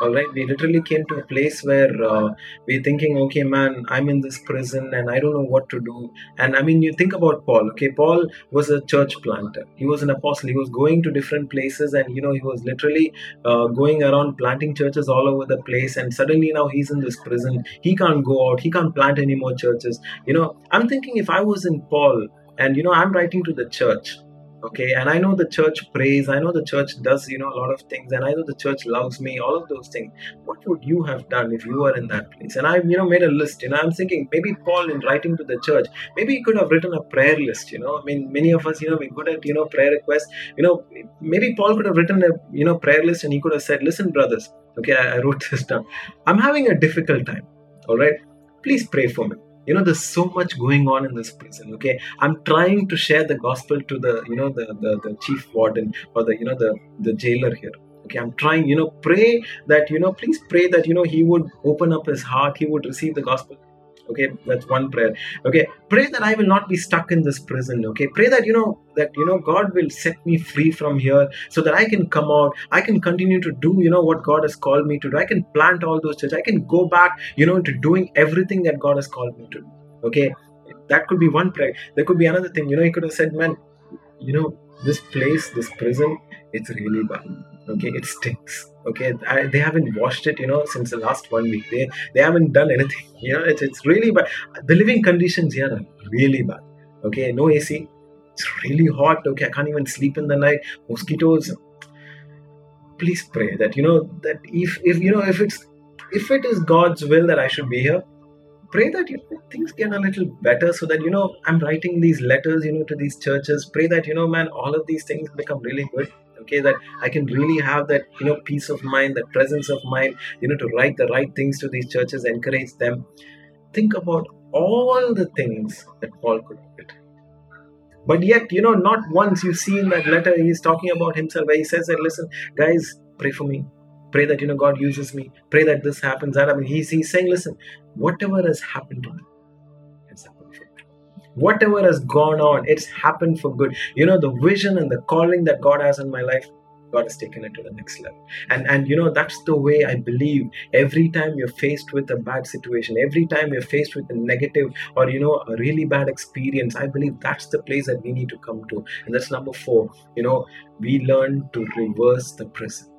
all right we literally came to a place where uh, we're thinking okay man i'm in this prison and i don't know what to do. And i mean you think about paul okay paul was a church planter. He was an apostle. He was going to different places and you know he was literally uh, going around planting churches all over the place and suddenly now he's in this prison. He can't go out. He can't plant any more churches. You know i'm thinking if i was in paul and you know i'm writing to the church okay and i know the church prays i know the church does you know a lot of things and i know the church loves me all of those things. What would you have done if you were in that place? And i you know made a list you know i'm thinking maybe paul in writing to the church maybe he could have written a prayer list you know. I mean many of us you know we're good at you know prayer requests you know maybe paul could have written a you know prayer list and he could have said listen brothers okay i, I wrote (laughs) this down. I'm having a difficult time all right? Please pray for me you know there's so much going on in this prison okay? I'm trying to share the gospel to the you know the the, the chief warden or the you know the the jailer here okay? I'm trying you know pray that you know please pray that you know he would open up his heart he would receive the gospel okay that's one prayer. Okay pray that i will not be stuck in this prison. Okay pray that you know that you know god will set me free from here so that i can come out. I can continue to do you know what god has called me to do. I can plant all those churches. I can go back you know to doing everything that god has called me to do. Okay that could be one prayer. There could be another thing. You know he could have said man you know this place this prison it's really bad okay it stinks. Okay I, they haven't washed it you know since the last one week. They they haven't done anything (laughs) you know it's, it's really bad. The living conditions here are really bad. Okay no ac it's really hot. Okay i can't even sleep in the night. Mosquitoes. Please pray that you know that if if you know if it's if it is god's will that i should be here pray that you know, things get a little better so that you know i'm writing these letters you know to these churches. Pray that you know man all of these things become really good okay that i can really have that you know peace of mind that presence of mind you know to write the right things to these churches encourage them. Think about all the things that paul could written. But yet you know not once you see in that letter he's talking about himself where he says that listen guys pray for me. Pray that you know god uses me. Pray that this happens. That i mean he's, he's saying listen whatever has happened to me whatever has gone on it's happened for good. You know the vision and the calling that god has in my life god has taken it to the next level. And and you know that's the way i believe. Every time you're faced with a bad situation every time you're faced with a negative or you know a really bad experience i believe that's the place that we need to come to. And that's number four. You know we learn to reverse the prison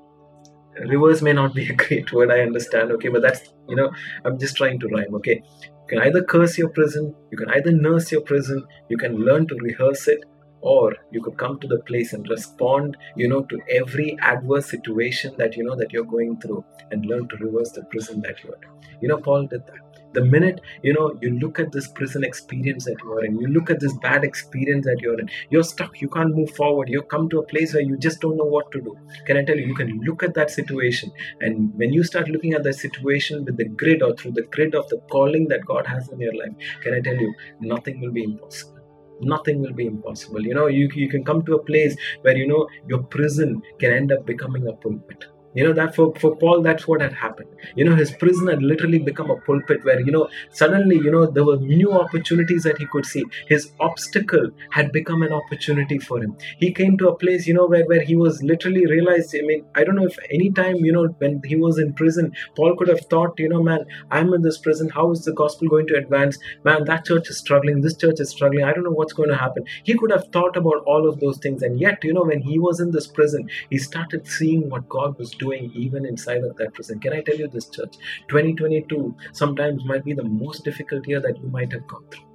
reverse may not be (laughs) a great word i understand okay but that's you know i'm just trying to rhyme okay you can either curse your prison you can either nurse your prison you can learn to rehearse it or you could come to the place and respond you know to every adverse situation that you know that you're going through and learn to reverse the prison that you're in. You know paul did that the minute you know you look at this prison experience that you are in you look at this bad experience that you're in you're stuck you can't move forward you come to a place where you just don't know what to do. Can i tell you you can look at that situation and when you start looking at that situation with the grid or through the grid of the calling that god has in your life can i tell you nothing will be impossible. Nothing will be impossible. You know you, you can come to a place where you know your prison can end up becoming a pulpit you know that for, for paul that's what had happened. You know his prison had literally become a pulpit where you know suddenly you know there were new opportunities that he could see. His obstacle had become an opportunity for him. He came to a place you know where, where he was literally realized i mean i don't know if any time you know when he was in prison paul could have thought you know man i'm in this prison. How is the gospel going to advance? Man that church is struggling. This church is struggling. I don't know what's going to happen. He could have thought about all of those things. And yet you know when he was in this prison he started seeing what god was doing even inside of that prison. Can I tell you this, church? 2022 sometimes might be the most difficult year that you might have gone through.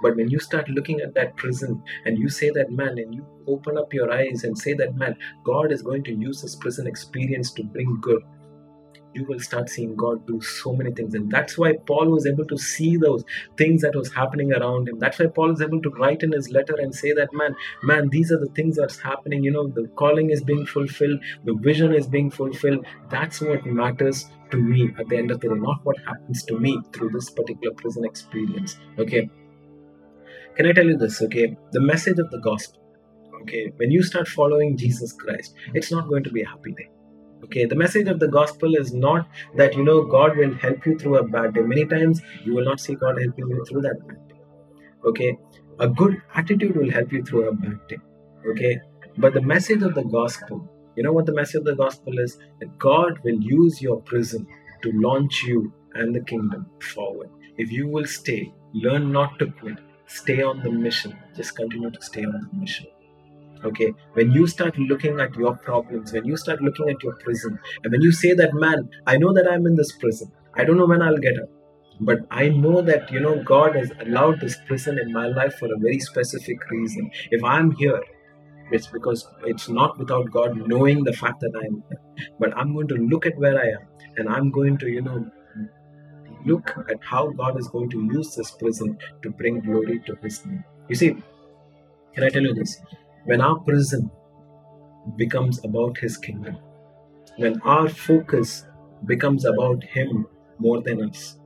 But when you start looking at that prison and you say that, man, and you open up your eyes and say that, man, God is going to use this prison experience to bring good, you will start seeing God do so many things. And that's why Paul was able to see those things that was happening around him. That's why Paul is able to write in his letter and say that, man, man, these are the things that's happening. You know, the calling is being fulfilled, the vision is being fulfilled. That's what matters to me at the end of the day, not what happens to me through this particular prison experience. Okay. Can I tell you this? Okay. The message of the gospel. Okay. When you start following Jesus Christ, it's not going to be a happy day okay the message of the gospel is not that you know god will help you through a bad day. Many times you will not see god helping you through that bad day. Okay a good attitude will help you through a bad day. Okay but the message of the gospel you know what the message of the gospel is? That god will use your prison to launch you and the kingdom forward. If you will stay learn not to quit stay on the mission. Just continue to stay on the mission okay? When you start looking at your problems when you start looking at your prison and when you say that man i know that i'm in this prison. I don't know when i'll get out but i know that you know god has allowed this prison in my life for a very specific reason. If i'm here it's because it's not without god knowing the fact that i'm here. But i'm going to look at where i am and i'm going to you know look at how god is going to use this prison to bring glory to his name. You see can i tell you this when our prison becomes about His kingdom, when our focus becomes about Him more than us,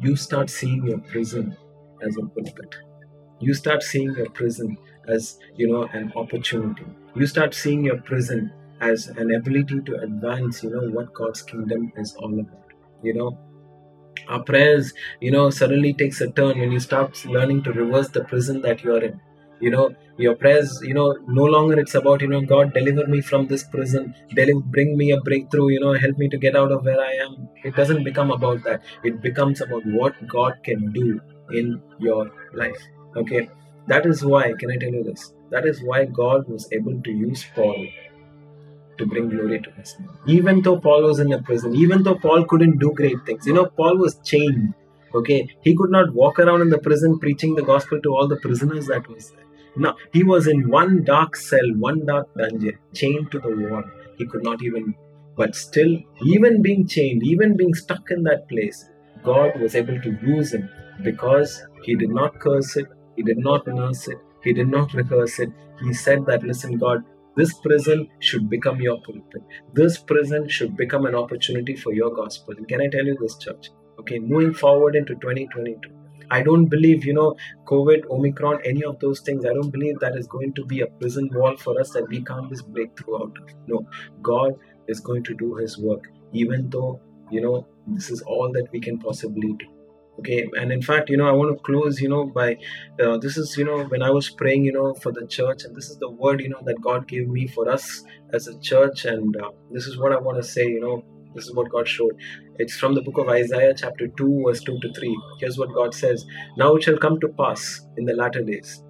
you start seeing your prison as a pulpit. You start seeing your prison as, you know, an opportunity. You start seeing your prison as an ability to advance, you know, what God's kingdom is all about. You know, our prayers you know suddenly takes a turn when you start learning to reverse the prison that you are in you know your prayers you know no longer it's about you know god deliver me from this prison. Deliver bring me a breakthrough you know help me to get out of where i am. It doesn't become about that. It becomes about what god can do in your life. Okay? That is why can i tell you this? That is why god was able to use paul to bring glory to name. Even though Paul was in a prison, even though Paul couldn't do great things, you know, Paul was chained. Okay, he could not walk around in the prison preaching the gospel to all the prisoners that was there. No, he was in one dark cell, one dark dungeon, chained to the wall. He could not even, but still, even being chained, even being stuck in that place, God was able to use him because he did not curse it, he did not nurse it, he did not rehearse it. He said that, listen, God, this prison should become your pulpit. This prison should become an opportunity for your gospel. Can I tell you this, church? Okay, moving forward into 2022. I don't believe, you know, COVID, Omicron, any of those things. I don't believe that is going to be a prison wall for us that we can't just break through out. No, God is going to do His work, even though, you know, this is all that we can possibly do okay and in fact you know i want to close you know by uh, this is you know when i was praying you know for the church and this is the word you know that god gave me for us as a church and uh, this is what i want to say you know this is what god showed. It's from the book of isaiah chapter 2 verse 2 to 3 here's what god says. Now it shall come to pass in the latter days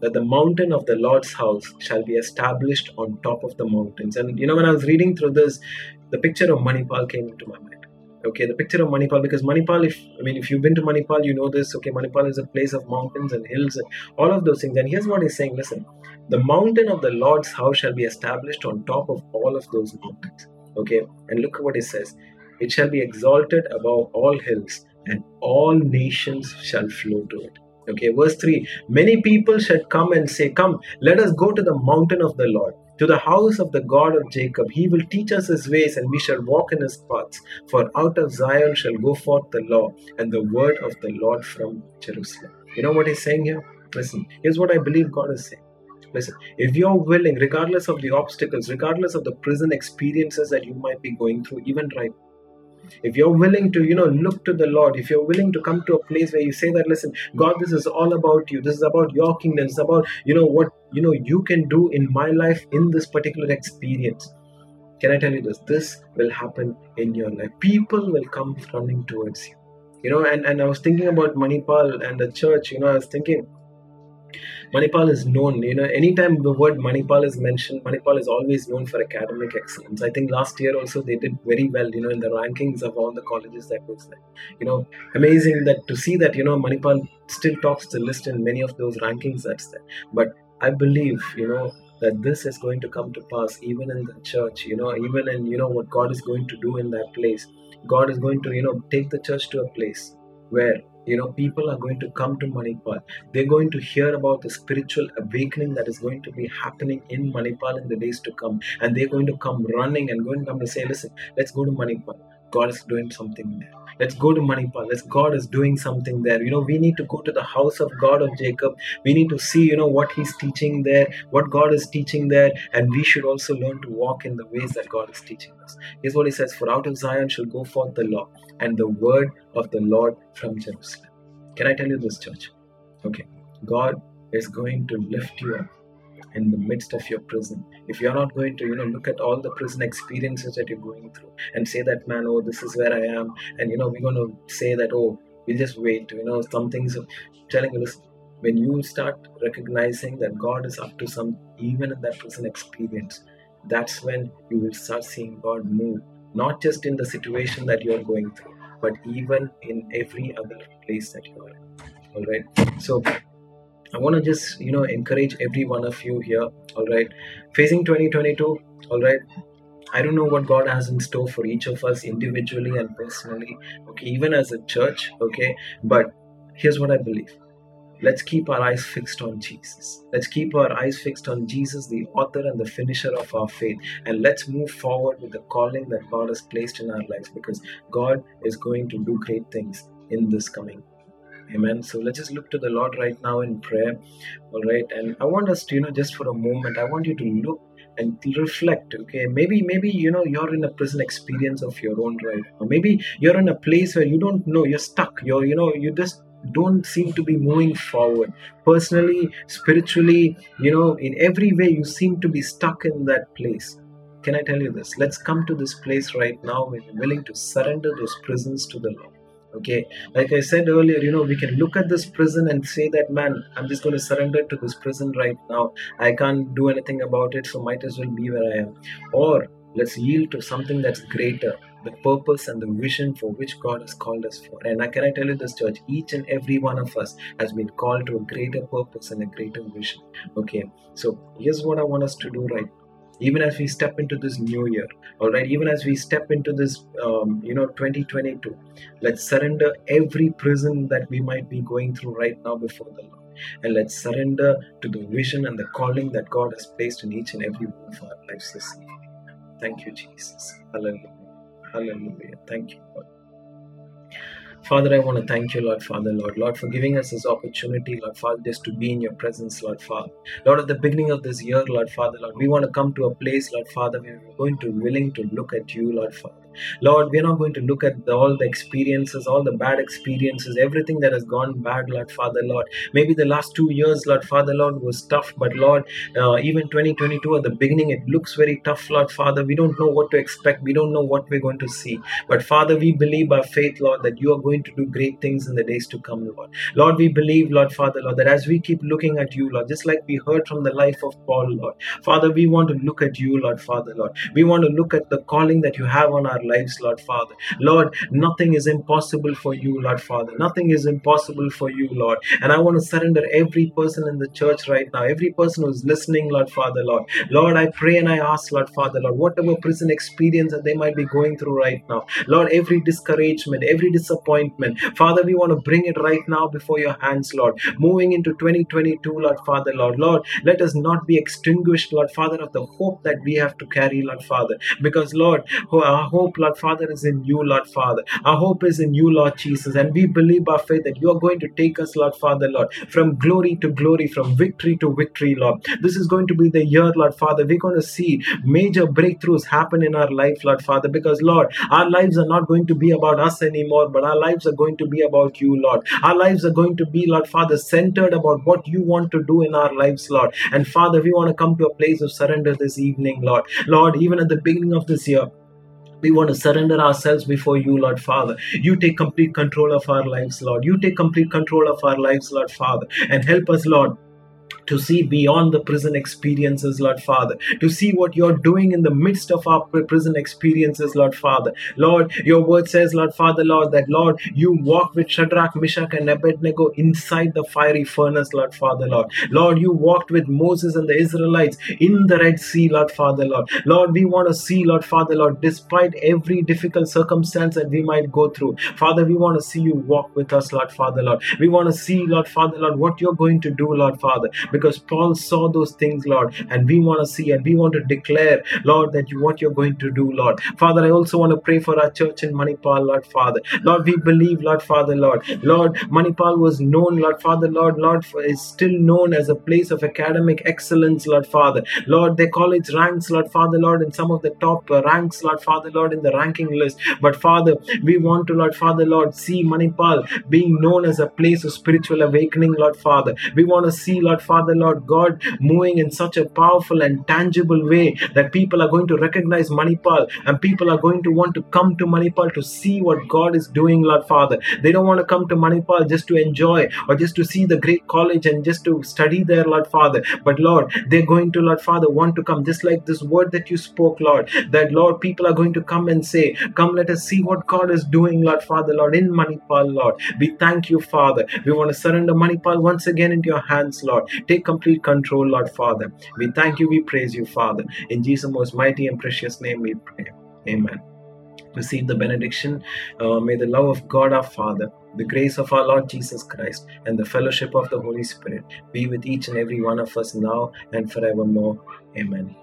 that the mountain of the lord's house shall be established on top of the mountains. And you know when i was reading through this the picture of manipal came into my mind. Okay the picture of manipal because manipal if i mean if you've been to manipal you know this. Okay manipal is a place of mountains and hills and all of those things. And here's what he's saying. Listen the mountain of the lord's house shall be established on top of all of those mountains okay and look at what it says it shall be exalted above all hills and all nations shall flow to it okay verse 3 many people shall come and say come let us go to the mountain of the lord to the house of the God of Jacob. He will teach us his ways, and we shall walk in his paths. For out of Zion shall go forth the law and the word of the Lord from Jerusalem. You know what he's saying here? Listen, here's what I believe God is saying. Listen, if you're willing, regardless of the obstacles, regardless of the prison experiences that you might be going through, even right if you're willing to you know look to the lord if you're willing to come to a place where you say that listen god this is all about you. This is about your kingdom. It's about you know what you know you can do in my life in this particular experience. Can i tell you this? This will happen in your life. People will come running towards you. You know and, and i was thinking about manipal and the church you know i was thinking Manipal is known, you know, anytime the word Manipal is mentioned, Manipal is always known for academic excellence. I think last year also they did very well, you know, in the rankings of all the colleges that was there. You know, amazing that to see that, you know, Manipal still tops the list in many of those rankings that's there. But I believe, you know, that this is going to come to pass even in the church, you know, even in, you know, what God is going to do in that place. God is going to, you know, take the church to a place where you know people are going to come to manipal. They're going to hear about the spiritual awakening that is going to be happening in manipal in the days to come. And they're going to come running and going to come to say listen let's go to manipal. God is doing something there let's go to manipal let's god is doing something there. You know we need to go to the house of god of jacob. We need to see you know what he's teaching there what god is teaching there and we should also learn to walk in the ways that god is teaching us. Here's what he says for out of zion shall go forth the law and the word of the Lord from Jerusalem. Can I tell you this, church? Okay, God is going to lift you up in the midst of your prison. If you're not going to, you know, look at all the prison experiences that you're going through and say that, man, oh, this is where I am, and you know, we're going to say that, oh, we'll just wait, you know, some things. Telling you, when you start recognizing that God is up to some, even in that prison experience, that's when you will start seeing God move not just in the situation that you're going through, but even in every other place that you are in. All right. So I want to just, you know, encourage every one of you here. All right. Facing 2022. All right. I don't know what God has in store for each of us individually and personally. Okay. Even as a church. Okay. But here's what I believe Let's keep our eyes fixed on Jesus. Let's keep our eyes fixed on Jesus, the author and the finisher of our faith. And let's move forward with the calling that God has placed in our lives because God is going to do great things in this coming. Amen. So let's just look to the Lord right now in prayer. All right. And I want us to, you know, just for a moment, I want you to look and reflect okay? Maybe maybe you know you're in a prison experience of your own right? Or maybe you're in a place where you don't know you're stuck. You're you know you just don't seem to be moving forward. Personally spiritually you know in every way you seem to be stuck in that place. Can i tell you this? Let's come to this place right now. When you're willing to surrender those prisons to the lord okay? Like i said earlier you know we can look at this prison and say that man i'm just going to surrender to this prison right now. I can't do anything about it so might as well be where i am. Or let's yield to something that's greater the purpose and the vision for which God has called us for. And I can I tell you this, church, each and every one of us has been called to a greater purpose and a greater vision. Okay, so here's what I want us to do right even as we step into this new year all right even as we step into this um, you know 2022 let's surrender every prison that we might be going through right now before the lord. And let's surrender to the vision and the calling that god has placed in each and every one of our lives this evening. Thank you jesus. Hallelujah. Hallelujah. Thank you lord Father, I want to thank you, Lord Father, Lord, Lord, for giving us this opportunity, Lord Father, just to be in your presence, Lord Father. Lord, at the beginning of this year, Lord Father, Lord, we want to come to a place, Lord Father, where we're going to willing to look at you, Lord Father. Lord, we're not going to look at all the experiences, all the bad experiences, everything that has gone bad, Lord Father, Lord. Maybe the last two years, Lord Father, Lord, was tough, but Lord, uh, even 2022 at the beginning, it looks very tough, Lord Father. We don't know what to expect, we don't know what we're going to see. But Father, we believe by faith, Lord, that you are going to do great things in the days to come, Lord. Lord, we believe, Lord Father, Lord, that as we keep looking at you, Lord, just like we heard from the life of Paul, Lord, Father, we want to look at you, Lord Father, Lord. We want to look at the calling that you have on our lives, Lord Father. Lord, nothing is impossible for you, Lord Father. Nothing is impossible for you, Lord. And I want to surrender every person in the church right now, every person who's listening, Lord Father, Lord. Lord, I pray and I ask, Lord Father, Lord, whatever prison experience that they might be going through right now, Lord, every discouragement, every disappointment, Father, we want to bring it right now before your hands, Lord. Moving into 2022, Lord Father, Lord. Lord, let us not be extinguished, Lord Father, of the hope that we have to carry, Lord Father. Because, Lord, our hope, Lord Father, is in you, Lord Father. Our hope is in you, Lord Jesus. And we believe by faith that you are going to take us, Lord Father, Lord, from glory to glory, from victory to victory, Lord. This is going to be the year, Lord Father. We're going to see major breakthroughs happen in our life, Lord Father, because, Lord, our lives are not going to be about us anymore, but our lives are going to be about you, Lord. Our lives are going to be, Lord Father, centered about what you want to do in our lives, Lord. And Father, we want to come to a place of surrender this evening, Lord. Lord, even at the beginning of this year, we want to surrender ourselves before you, Lord Father. You take complete control of our lives, Lord. You take complete control of our lives, Lord Father. And help us, Lord to see beyond the prison experiences, Lord Father, to see what you're doing in the midst of our prison experiences, Lord Father. Lord, your word says, Lord Father, Lord, that Lord, you walk with Shadrach, Meshach, and Abednego inside the fiery furnace, Lord Father, Lord. Lord, you walked with Moses and the Israelites in the Red Sea, Lord Father, Lord. Lord, we want to see, Lord Father, Lord, despite every difficult circumstance that we might go through, Father, we want to see you walk with us, Lord Father, Lord. We want to see, Lord Father, Lord, what you're going to do, Lord Father because Paul saw those things, Lord, and we want to see and we want to declare, Lord, that you what you're going to do, Lord. Father, I also want to pray for our church in Manipal, Lord Father. Lord, we believe, Lord Father, Lord. Lord, Manipal was known, Lord Father, Lord, Lord, is still known as a place of academic excellence, Lord Father. Lord, they call it ranks, Lord Father, Lord, in some of the top uh, ranks, Lord Father, Lord, in the ranking list. But Father, we want to, Lord Father, Lord, see Manipal being known as a place of spiritual awakening, Lord Father. We want to see, Lord Father, Lord God, moving in such a powerful and tangible way that people are going to recognize Manipal and people are going to want to come to Manipal to see what God is doing, Lord Father. They don't want to come to Manipal just to enjoy or just to see the great college and just to study there, Lord Father. But Lord, they're going to, Lord Father, want to come just like this word that you spoke, Lord, that Lord, people are going to come and say, Come, let us see what God is doing, Lord Father, Lord, in Manipal, Lord. We thank you, Father. We want to surrender Manipal once again into your hands, Lord. Take complete control, Lord Father. We thank you, we praise you, Father. In Jesus' most mighty and precious name we pray. Amen. Receive the benediction. Uh, may the love of God our Father, the grace of our Lord Jesus Christ, and the fellowship of the Holy Spirit be with each and every one of us now and forevermore. Amen.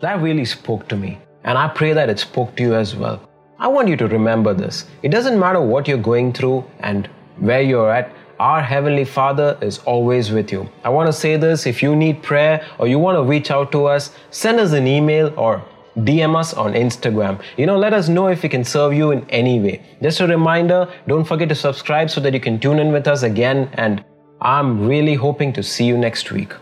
That really spoke to me, and I pray that it spoke to you as well. I want you to remember this. It doesn't matter what you're going through and where you're at, our Heavenly Father is always with you. I want to say this if you need prayer or you want to reach out to us, send us an email or DM us on Instagram. You know, let us know if we can serve you in any way. Just a reminder don't forget to subscribe so that you can tune in with us again. And I'm really hoping to see you next week.